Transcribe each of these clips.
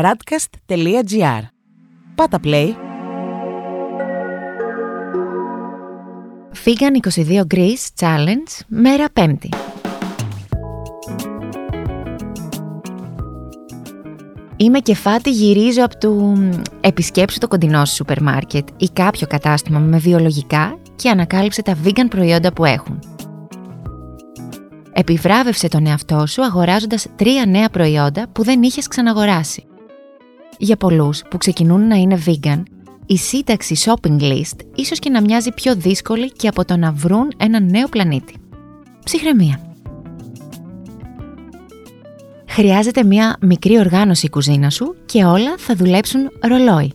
radcast.gr Πάτα play! Vegan 22 Greece Challenge, μέρα 5η. Είμαι κεφάτη γυρίζω από του επισκέψου το κοντινό σου σούπερ μάρκετ ή κάποιο κατάστημα με βιολογικά και ανακάλυψε τα vegan προϊόντα που έχουν. Επιβράβευσε τον εαυτό σου αγοράζοντας τρία νέα προϊόντα που δεν είχες ξαναγοράσει. Για πολλούς που ξεκινούν να είναι vegan, η σύνταξη shopping list ίσως και να μοιάζει πιο δύσκολη και από το να βρουν ένα νέο πλανήτη. Ψυχραιμία. Χρειάζεται μια μικρή οργάνωση η κουζίνα σου και όλα θα δουλέψουν ρολόι.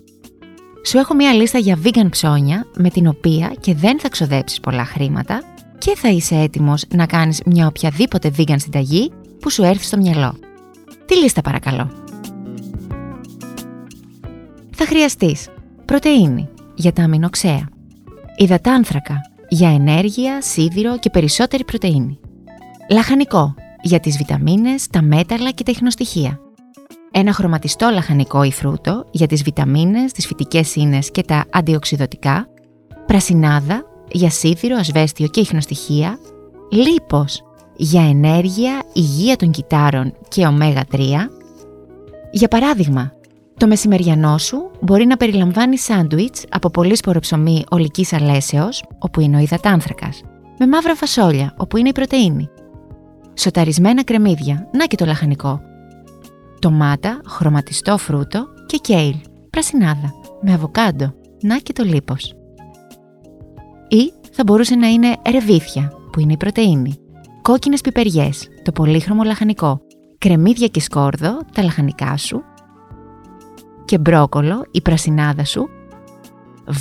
Σου έχω μια λίστα για vegan ψώνια με την οποία και δεν θα ξοδέψεις πολλά χρήματα και θα είσαι έτοιμος να κάνεις μια οποιαδήποτε vegan συνταγή που σου έρθει στο μυαλό. Τι λίστα παρακαλώ. Θα χρειαστείς πρωτεΐνη για τα αμινοξέα, υδατάνθρακα για ενέργεια, σίδηρο και περισσότερη πρωτεΐνη, λαχανικό για τις βιταμίνες, τα μέταλλα και τα ιχνοστοιχεία, ένα χρωματιστό λαχανικό ή φρούτο για τις βιταμίνες, τις φυτικές ίνες και τα αντιοξυδοτικά, πρασινάδα για σίδηρο, ασβέστιο και ιχνοστοιχεία, λίπος για ενέργεια, υγεία των κυτάρων και ωμέγα 3. Για παράδειγμα, το μεσημεριανό σου μπορεί να περιλαμβάνει σάντουιτς από πολύ σποροψωμί ολικής αλέσεως, όπου είναι ο υδατάνθρακας, με μαύρα φασόλια, όπου είναι η πρωτεΐνη. Σοταρισμένα κρεμμύδια, να και το λαχανικό. Τομάτα, χρωματιστό φρούτο και κέιλ, πρασινάδα, με αβοκάντο, να και το λίπος. Ή θα μπορούσε να είναι ρεβίθια, που είναι η πρωτεΐνη, κόκκινες πιπεριές, το πολύχρωμο λαχανικό, κρεμμύδια και σκόρδο, τα λαχανικά σου, και μπρόκολο, η πρασινάδα σου,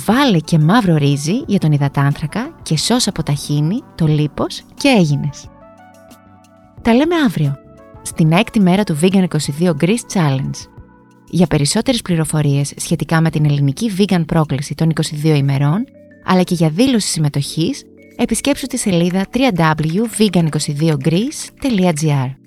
βάλε και μαύρο ρύζι για τον υδατάνθρακα και σως από ταχίνι, το λίπος και έγινες. Τα λέμε αύριο, στην έκτη μέρα του Vegan 22 Greece Challenge. Για περισσότερες πληροφορίες σχετικά με την ελληνική vegan πρόκληση των 22 ημερών, αλλά και για δήλωση συμμετοχής, επισκέψου τη σελίδα www.vegan22greece.gr.